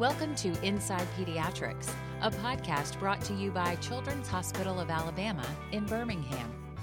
Welcome to Inside Pediatrics, a podcast brought to you by Children's Hospital of Alabama in Birmingham.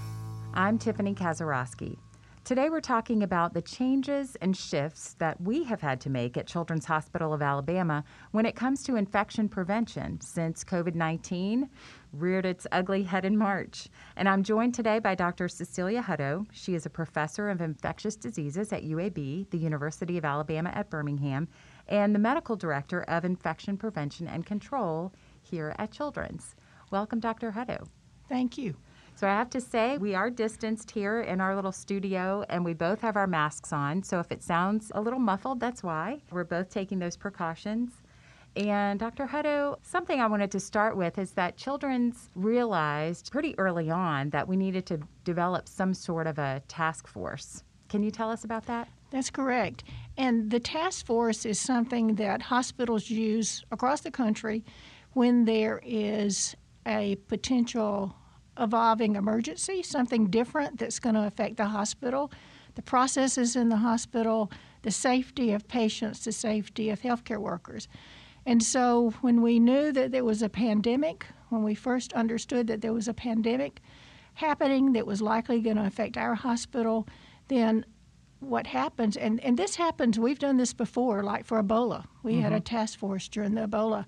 I'm Tiffany Kazarowski. Today we're talking about the changes and shifts that we have had to make at Children's Hospital of Alabama when it comes to infection prevention since COVID 19 reared its ugly head in March. And I'm joined today by Dr. Cecilia Hutto. She is a professor of infectious diseases at UAB, the University of Alabama at Birmingham, and the medical director of infection prevention and control here at Children's. Welcome, Dr. Hutto. Thank you. So I have to say, we are distanced here in our little studio, and we both have our masks on. So if it sounds a little muffled, that's why. We're both taking those precautions. And Dr. Hutto, something I wanted to start with is that Children's realized pretty early on that we needed to develop some sort of a task force. Can you tell us about that? That's correct. And the task force is something that hospitals use across the country when there is a potential evolving emergency, something different that's going to affect the hospital, the processes in the hospital, the safety of patients, the safety of healthcare workers. And so when we knew that there was a pandemic, when we first understood that there was a pandemic happening that was likely going to affect our hospital, then what happens, and, and this happens, we've done this before, like for Ebola. We mm-hmm. had a mm-hmm. task force during the Ebola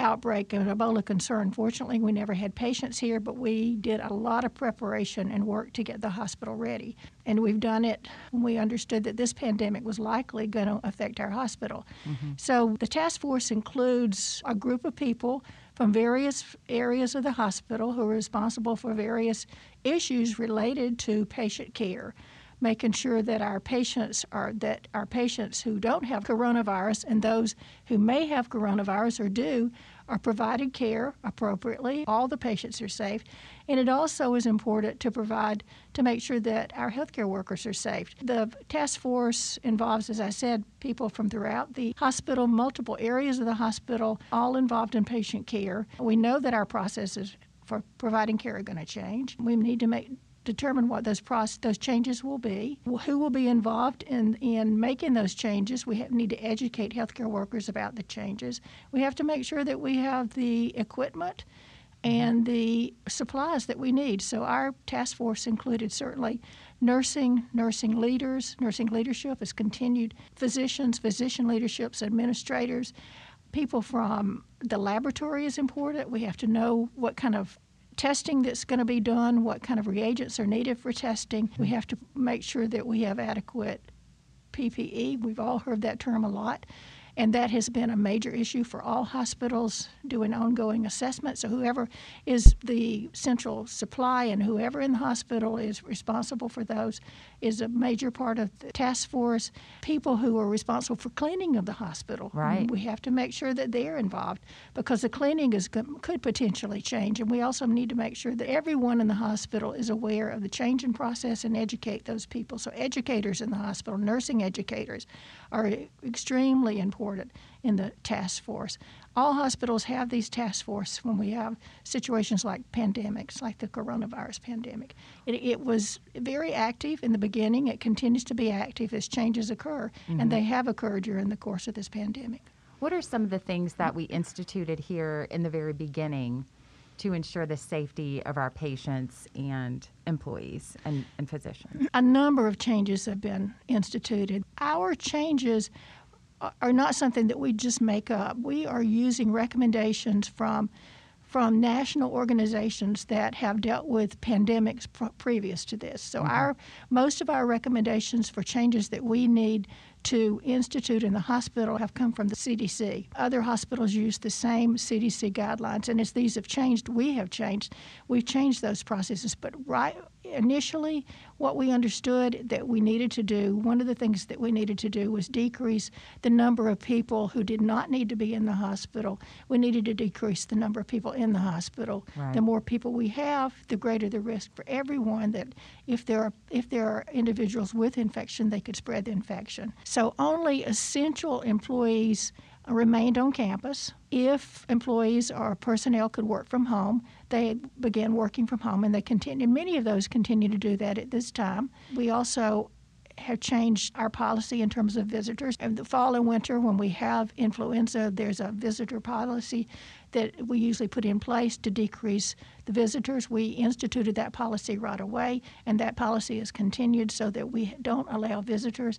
outbreak of Ebola concern. Fortunately, we never had patients here, but we did a lot of preparation and work to get the hospital ready. And we've done it when we understood that this pandemic was likely going to affect our hospital. Mm-hmm. So the task force includes a group of people from various areas of the hospital who are responsible for various issues related to patient care making sure that our patients are that our patients who don't have coronavirus and those who may have coronavirus or do are provided care appropriately. All the patients are safe. And it also is important to provide to make sure that our healthcare workers are safe. The task force involves, as I said, people from throughout the hospital, multiple areas of the hospital, all involved in patient care. We know that our processes for providing care are going to change. We need to make determine what those process, those changes will be, who will be involved in, in making those changes. We have, need to educate healthcare workers about the changes. We have to make sure that we have the equipment and the supplies that we need. So our task force included certainly nursing, nursing leaders, nursing leadership has continued, physicians, physician leaderships, administrators, people from the laboratory is important. We have to know what kind of testing that's going to be done, what kind of reagents are needed for testing. We have to make sure that we have adequate PPE. We've all heard that term a lot. And that has been a major issue for all hospitals doing ongoing assessment. So, whoever is the central supply and whoever in the hospital is responsible for those is a major part of the task force. People who are responsible for cleaning of the hospital. Right. We have to make sure that they're involved because the cleaning is could potentially change. And we also need to make sure that everyone in the hospital is aware of the changing process and educate those people. So, educators in the hospital, nursing educators, are extremely important in the task force. All hospitals have these task force when we have situations like pandemics, like the coronavirus pandemic. It, it was very active in the beginning. It continues to be active as changes occur, mm-hmm. and they have occurred during the course of this pandemic. What are some of the things that we instituted here in the very beginning to ensure the safety of our patients and employees and, and physicians? A number of changes have been instituted. Our changes are not something that we just make up. We are using recommendations from from national organizations that have dealt with pandemics pr- previous to this. So mm-hmm. our most of our recommendations for changes that we need to institute in the hospital have come from the CDC. Other hospitals use the same CDC guidelines, and as these have changed, we have changed. We've changed those processes, but right initially, what we understood that we needed to do, one of the things that we needed to do was decrease the number of people who did not need to be in the hospital. We needed to decrease the number of people in the hospital. Right. The more people we have, the greater the risk for everyone that if there are if there are individuals with infection, they could spread the infection. So only essential employees remained on campus. If employees or personnel could work from home, they began working from home and they continued. Many of those continue to do that at this time. We also have changed our policy in terms of visitors. In the fall and winter, when we have influenza, there's a visitor policy that we usually put in place to decrease the visitors. We instituted that policy right away, and that policy is continued so that we don't allow visitors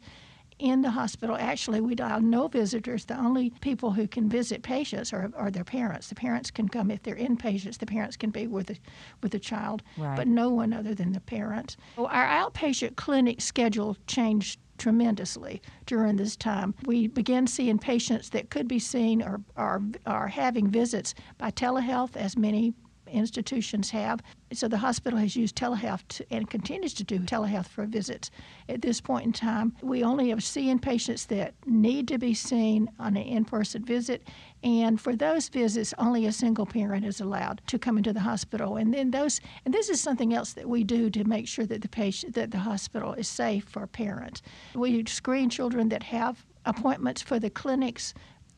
in the hospital. Actually, we allow no visitors. The only people who can visit patients are, are their parents. The parents can come if they're inpatients. The parents can be with the, with the child, right. but no one other than the parents. Our outpatient clinic schedule changed tremendously during this time. We began seeing patients that could be seen or are, are having visits by telehealth, as many institutions have. So the hospital has used telehealth to, and continues to do telehealth for visits. At this point in time, we only have seeing patients that need to be seen on an in-person visit, and for those visits, only a single parent is allowed to come into the hospital. And then those, and this is something else that we do to make sure that the patient, that the hospital is safe for parents. We screen children that have appointments for the clinics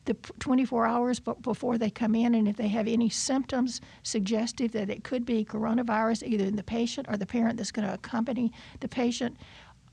the 24 hours before they come in, and if they have any symptoms suggestive that it could be coronavirus, either in the patient or the parent that's going to accompany the patient,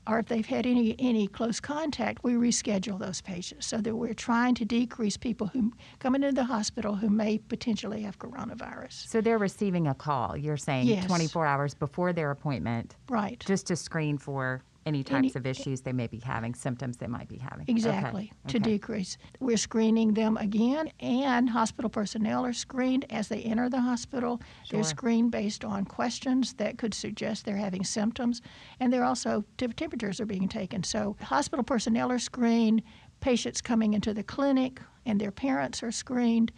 or if they've had any any close contact, we reschedule those patients so that we're trying to decrease people who come into the hospital who may potentially have coronavirus. So they're receiving a call. You're saying yes. 24 hours before their appointment, right? Just to screen for any types any, of issues they may be having, symptoms they might be having. Exactly, okay. to okay. decrease. We're screening them again, and hospital personnel are screened as they enter the hospital. Sure. They're screened based on questions that could suggest they're having symptoms, and they're also temperatures are being taken. So, hospital personnel are screened, patients coming into the clinic and their parents are screened.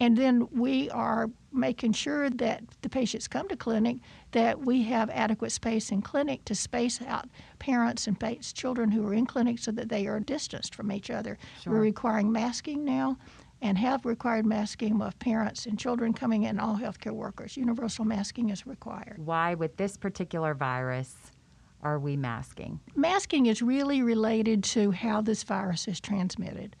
And then we are making sure that the patients come to clinic that we have adequate space in clinic to space out parents and children who are in clinic so that they are distanced from each other. Sure. We're requiring masking now and have required masking of parents and children coming in, all healthcare workers. Universal masking is required. Why, with this particular virus, are we masking? Masking is really related to how this virus is transmitted.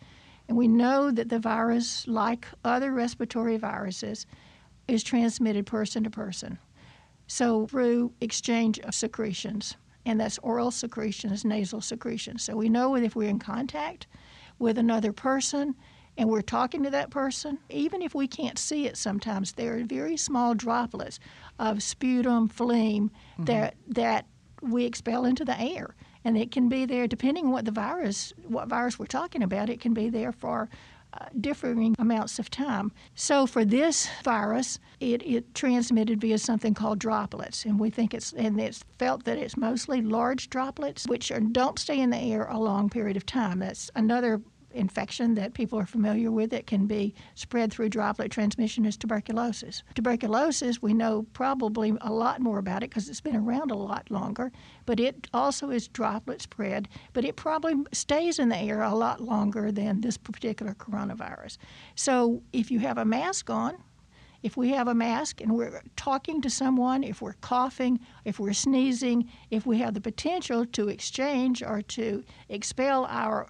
And we know that the virus, like other respiratory viruses, is transmitted person to person. So through exchange of secretions, and that's oral secretions, nasal secretions. So we know that if we're in contact with another person and we're talking to that person, even if we can't see it sometimes, there are very small droplets of sputum, phlegm mm-hmm. that that we expel into the air and it can be there depending on what the virus, what virus we're talking about. It can be there for uh, differing amounts of time. So for this virus, it, it transmitted via something called droplets, and we think it's and it's felt that it's mostly large droplets which are, don't stay in the air a long period of time. That's another infection that people are familiar with that can be spread through droplet transmission is tuberculosis. Tuberculosis, we know probably a lot more about it because it's been around a lot longer, but it also is droplet spread, but it probably stays in the air a lot longer than this particular coronavirus. So if you have a mask on, if we have a mask and we're talking to someone, if we're coughing, if we're sneezing, if we have the potential to exchange or to expel our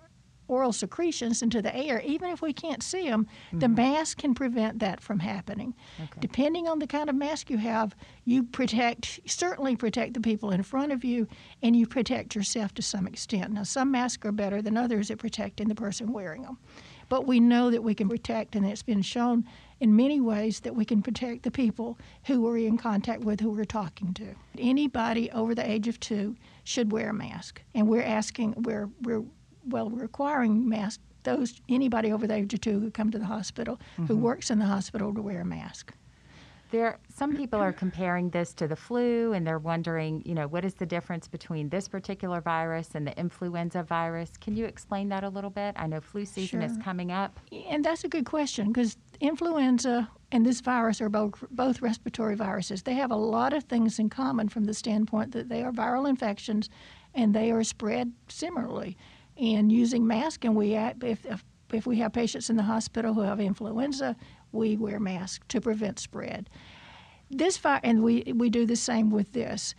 oral secretions into the air, even if we can't see them, mm-hmm. the mask can prevent that from happening. Okay. Depending on the kind of mask you have, you protect, certainly protect the people in front of you, and you protect yourself to some extent. Now, some masks are better than others at protecting the person wearing them. But we know that we can protect, and it's been shown in many ways that we can protect the people who we're in contact with, who we're talking to. Anybody over the age of two should wear a mask, and we're asking, we're we're well, we're requiring masks, those anybody over the age of two who come to the hospital, mm-hmm. who works in the hospital, to wear a mask. There, some people are comparing this to the flu, and they're wondering, you know, what is the difference between this particular virus and the influenza virus? Can you explain that a little bit? I know flu season sure. is coming up, and that's a good question because influenza and this virus are both both respiratory viruses. They have a lot of things in common from the standpoint that they are viral infections, and they are spread similarly and using masks. And we if, if if we have patients in the hospital who have influenza, we wear masks to prevent spread. This virus, and we we do the same with this.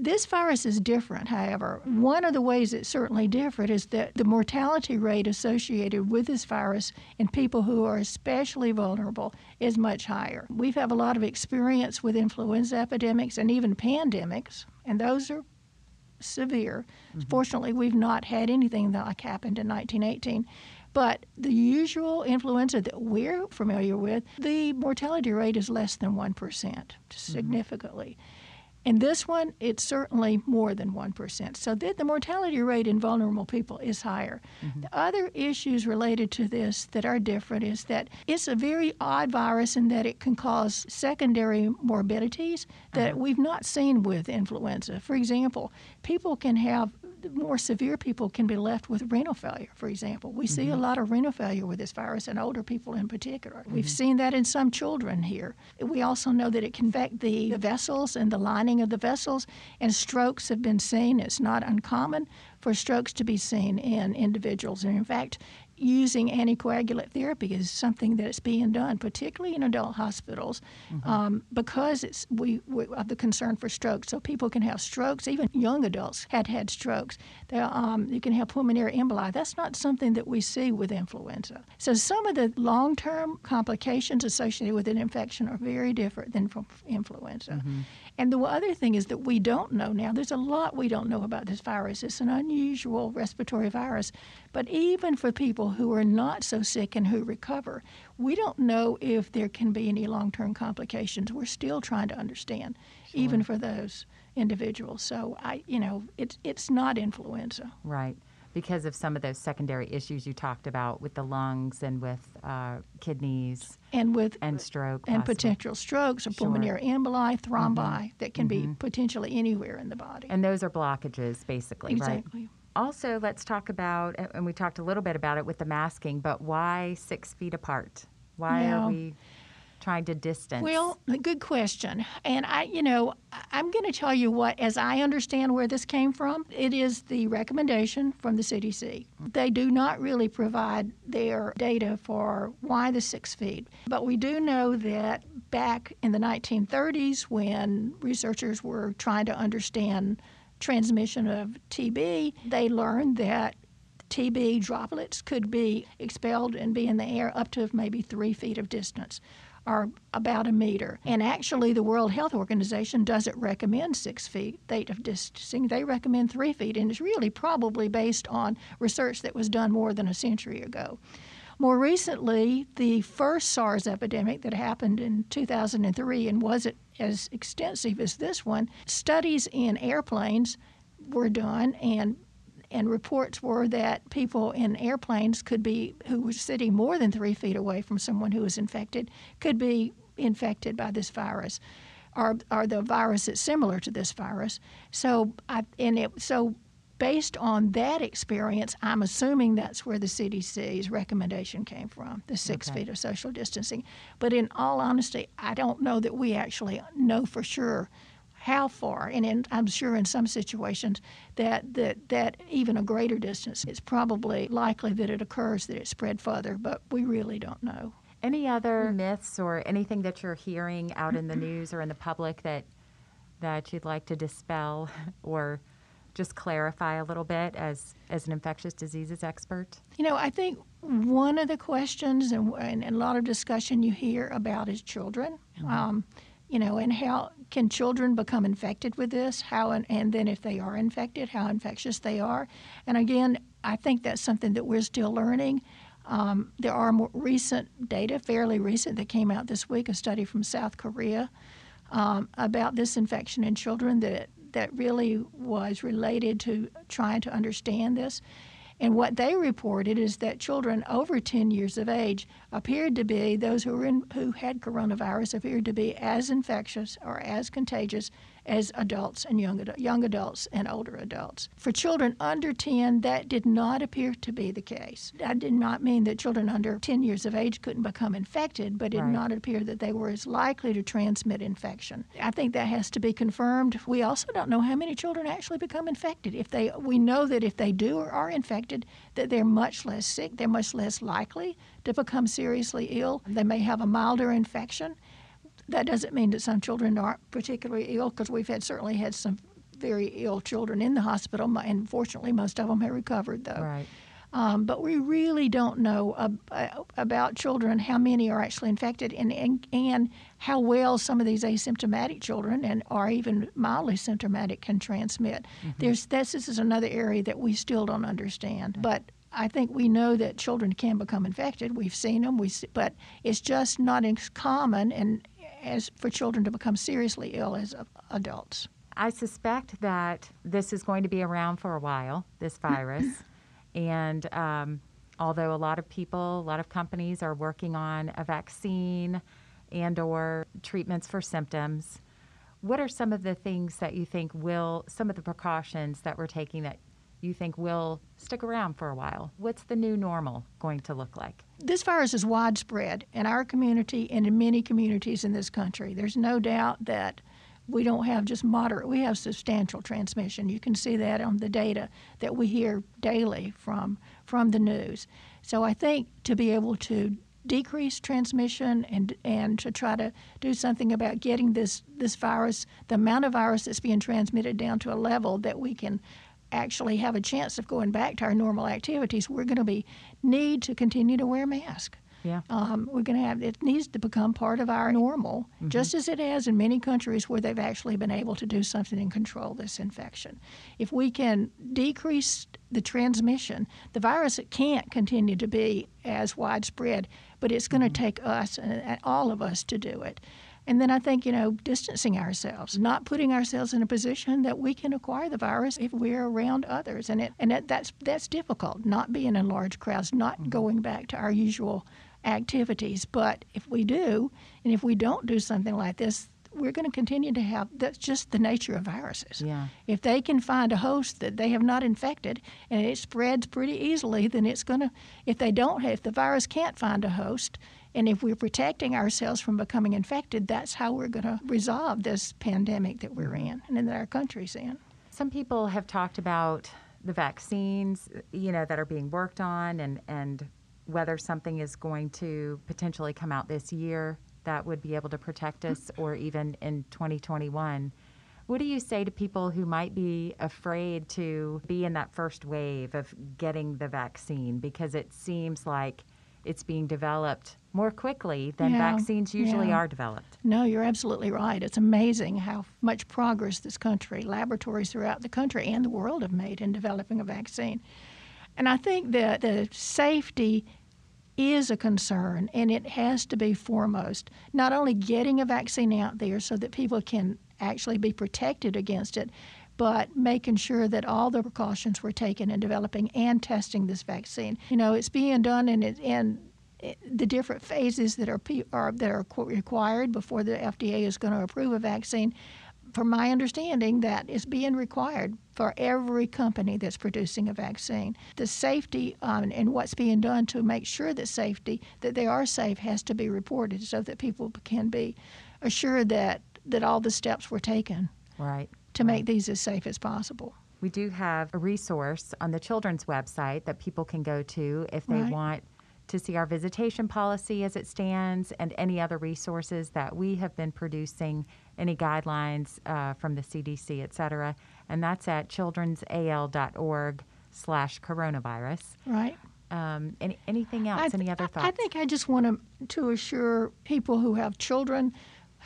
This virus is different, however. One of the ways it's certainly different is that the mortality rate associated with this virus in people who are especially vulnerable is much higher. We've had a lot of experience with influenza epidemics and even pandemics, and those are severe. Mm-hmm. Fortunately, we've not had anything that like happened in 1918. But the usual influenza that we're familiar with, the mortality rate is less than 1%, mm-hmm. significantly. In this one, it's certainly more than 1%. So the, the mortality rate in vulnerable people is higher. Mm-hmm. The other issues related to this that are different is that it's a very odd virus in that it can cause secondary morbidities that uh-huh. we've not seen with influenza. For example, people can have more severe people can be left with renal failure, for example. We see a mm-hmm. lot of renal failure with this virus in older people in particular. We've mm-hmm. seen that in some children here. We also know that it can affect the vessels and the lining of the vessels, and strokes have been seen. It's not uncommon for strokes to be seen in individuals. And in fact, using anticoagulant therapy is something that is being done, particularly in adult hospitals, um, because it's we, we of the concern for strokes. So people can have strokes. Even young adults had had strokes. Um, you can have pulmonary emboli. That's not something that we see with influenza. So some of the long-term complications associated with an infection are very different than from influenza. And the other thing is that we don't know now. There's a lot we don't know about this virus. It's an unusual respiratory virus. But even for people who are not so sick and who recover, we don't know if there can be any long term complications. We're still trying to understand, even for those individuals. So, I, you know, it's, it's not influenza. Right. Because of some of those secondary issues you talked about with the lungs and with uh, kidneys And with and stroke. and possibly. potential strokes or Sure. pulmonary emboli, thrombi that can be potentially anywhere in the body. And those are blockages, basically, right? Also, let's talk about, and we talked a little bit about it with the masking, but why six feet apart? Why Yeah. are we trying to distance? Well, good question. And I, you know, I'm going to tell you what, as I understand where this came from, it is the recommendation from the CDC. They do not really provide their data for why the six feet. But we do know that back in the 1930s, when researchers were trying to understand transmission of TB, they learned that TB droplets could be expelled and be in the air up to maybe three feet of distance or about a meter. And actually, the World Health Organization doesn't recommend six feet of distancing. They recommend three feet, and it's really probably based on research that was done more than a century ago. More recently, the first SARS epidemic that happened in 2003 and wasn't as extensive as this one, studies in airplanes were done and and reports were that people in airplanes could be who were sitting more than three feet away from someone who was infected could be infected by this virus. Or, or the virus that's similar to this virus? So I, and it so based on that experience i'm assuming that's where the cdc's recommendation came from the six Okay. feet of social distancing but in all honesty i don't know that we actually know for sure how far, and in, I'm sure in some situations that, that that even a greater distance, it's probably likely that it occurs that it spread further, but we really don't know. Any other hmm. myths or anything that you're hearing out in the news or in the public that that you'd like to dispel or just clarify a little bit as as an infectious diseases expert? You know, I think one of the questions and, and, and a lot of discussion you hear about is children. Um, you know, and how can children become infected with this? How and, and then if they are infected, how infectious they are. And again, I think that's something that we're still learning. Um, there are more recent data, fairly recent, that came out this week, a study from South Korea um, about this infection in children that that really was related to trying to understand this. And what they reported is that children over 10 years of age appeared to be those who were in, who had coronavirus appeared to be as infectious or as contagious as adults and young young adults and older adults. For children under 10, that did not appear to be the case. That did not mean that children under 10 years of age couldn't become infected, but it did not appear that they were as likely to transmit infection. I think that has to be confirmed. We also don't know how many children actually become infected. If they, we know that if they do or are infected, that they're much less sick. They're much less likely to become seriously ill. They may have a milder infection. That doesn't mean that some children aren't particularly ill, because we've had certainly had some very ill children in the hospital, and fortunately, most of them have recovered though. Right. Um, but we really don't know ab- about children how many are actually infected and, and, and how well some of these asymptomatic children and or even mildly symptomatic can transmit. Mm-hmm. There's this, this is another area that we still don't understand. But I think we know that children can become infected. We've seen them, we see, but it's just not as common and as for children to become seriously ill as adults. I suspect that this is going to be around for a while. This virus. And um, although a lot of people, a lot of companies are working on a vaccine and or treatments for symptoms, what are some of the things that you think will, some of the precautions that we're taking that you think will stick around for a while? What's the new normal going to look like? This virus is widespread in our community and in many communities in this country. There's no doubt that we don't have just moderate, we have substantial transmission. You can see that on the data that we hear daily from, from the news. So I think to be able to decrease transmission and and to try to do something about getting this this virus, the amount of virus that's being transmitted down to a level that we can actually have a chance of going back to our normal activities, we're going to be need to continue to wear masks. Yeah. Um, we're going to have it needs to become part of our normal, mm-hmm. just as it has in many countries where they've actually been able to do something and control this infection. If we can decrease the transmission, the virus can't continue to be as widespread, but it's going to mm-hmm. take us and, and all of us to do it. And then I think, you know, distancing ourselves, not putting ourselves in a position that we can acquire the virus if we're around others. And it, and it, that's that's difficult, not being in large crowds, not mm-hmm. going back to our usual activities. But if we do, and if we don't do something like this, we're going to continue to have that's just the nature of viruses. Yeah. If they can find a host that they have not infected and it spreads pretty easily, then it's going to, if they don't have, if the virus can't find a host, and if we're protecting ourselves from becoming infected, that's how we're going to resolve this pandemic that we're in and that our country's in. Some people have talked about the vaccines, you know, that are being worked on and, and whether something is going to potentially come out this year that would be able to protect us or even in 2021. What do you say to people who might be afraid to be in that first wave of getting the vaccine because it seems like it's being developed more quickly than yeah, vaccines usually yeah. are developed? No, you're absolutely right. It's amazing how much progress this country, laboratories throughout the country and the world have made in developing a vaccine. And I think that the safety is a concern, and it has to be foremost. Not only getting a vaccine out there so that people can actually be protected against it, but making sure that all the precautions were taken in developing and testing this vaccine. You know, it's being done in, in the different phases that are, are that are required before the FDA is going to approve a vaccine from my understanding, that is being required for every company that's producing a vaccine. The safety um, and what's being done to make sure that safety, that they are safe, has to be reported so that people can be assured that, that all the steps were taken right, to make these as safe as possible. We do have a resource on the children's website that people can go to if they right. want to see our visitation policy as it stands and any other resources that we have been producing, any guidelines uh, from the CDC, et cetera. And that's at childrensal.org slash coronavirus. Right. Um, any, anything else? I, any other thoughts? I think I just want to, to assure people who have children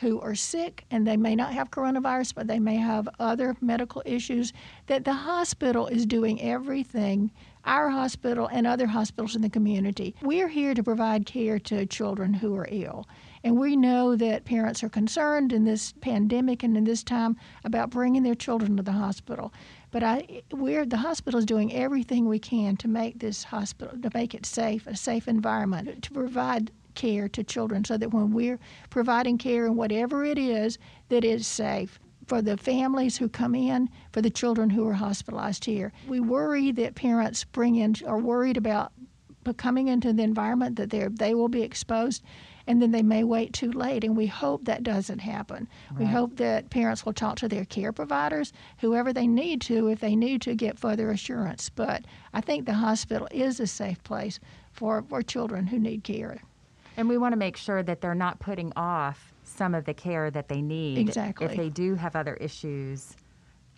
who are sick and they may not have coronavirus, but they may have other medical issues, that the hospital is doing everything our hospital and other hospitals in the community. We're here to provide care to children who are ill. And we know that parents are concerned in this pandemic and in this time about bringing their children to the hospital. But I, we're the hospital is doing everything we can to make this hospital to make it safe, a safe environment, to provide care to children, so that when we're providing care and whatever it is, that is safe for the families who come in, for the children who are hospitalized here. We worry that parents bring in are worried about coming into the environment that they they will be exposed and then they may wait too late and we hope that doesn't happen. Right. We hope that parents will talk to their care providers, whoever they need to if they need to get further assurance. But I think the hospital is a safe place for, for children who need care. And we want to make sure that they're not putting off some of the care that they need exactly. if they do have other issues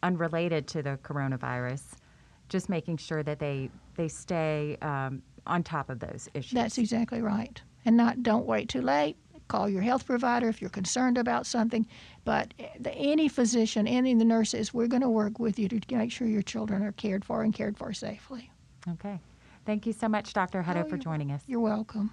unrelated to the coronavirus just making sure that they they stay um, on top of those issues. That's exactly right. And not don't wait too late. Call your health provider if you're concerned about something. But the, any physician, any of the nurses, we're going to work with you to make sure your children are cared for and cared for safely. Okay. Thank you so much, Dr. Hutto, Oh, for joining us. You're welcome.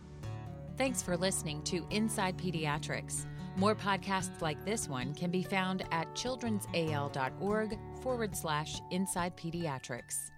Thanks for listening to Inside Pediatrics. More podcasts like this one can be found at childrensal.org forward slash inside pediatrics.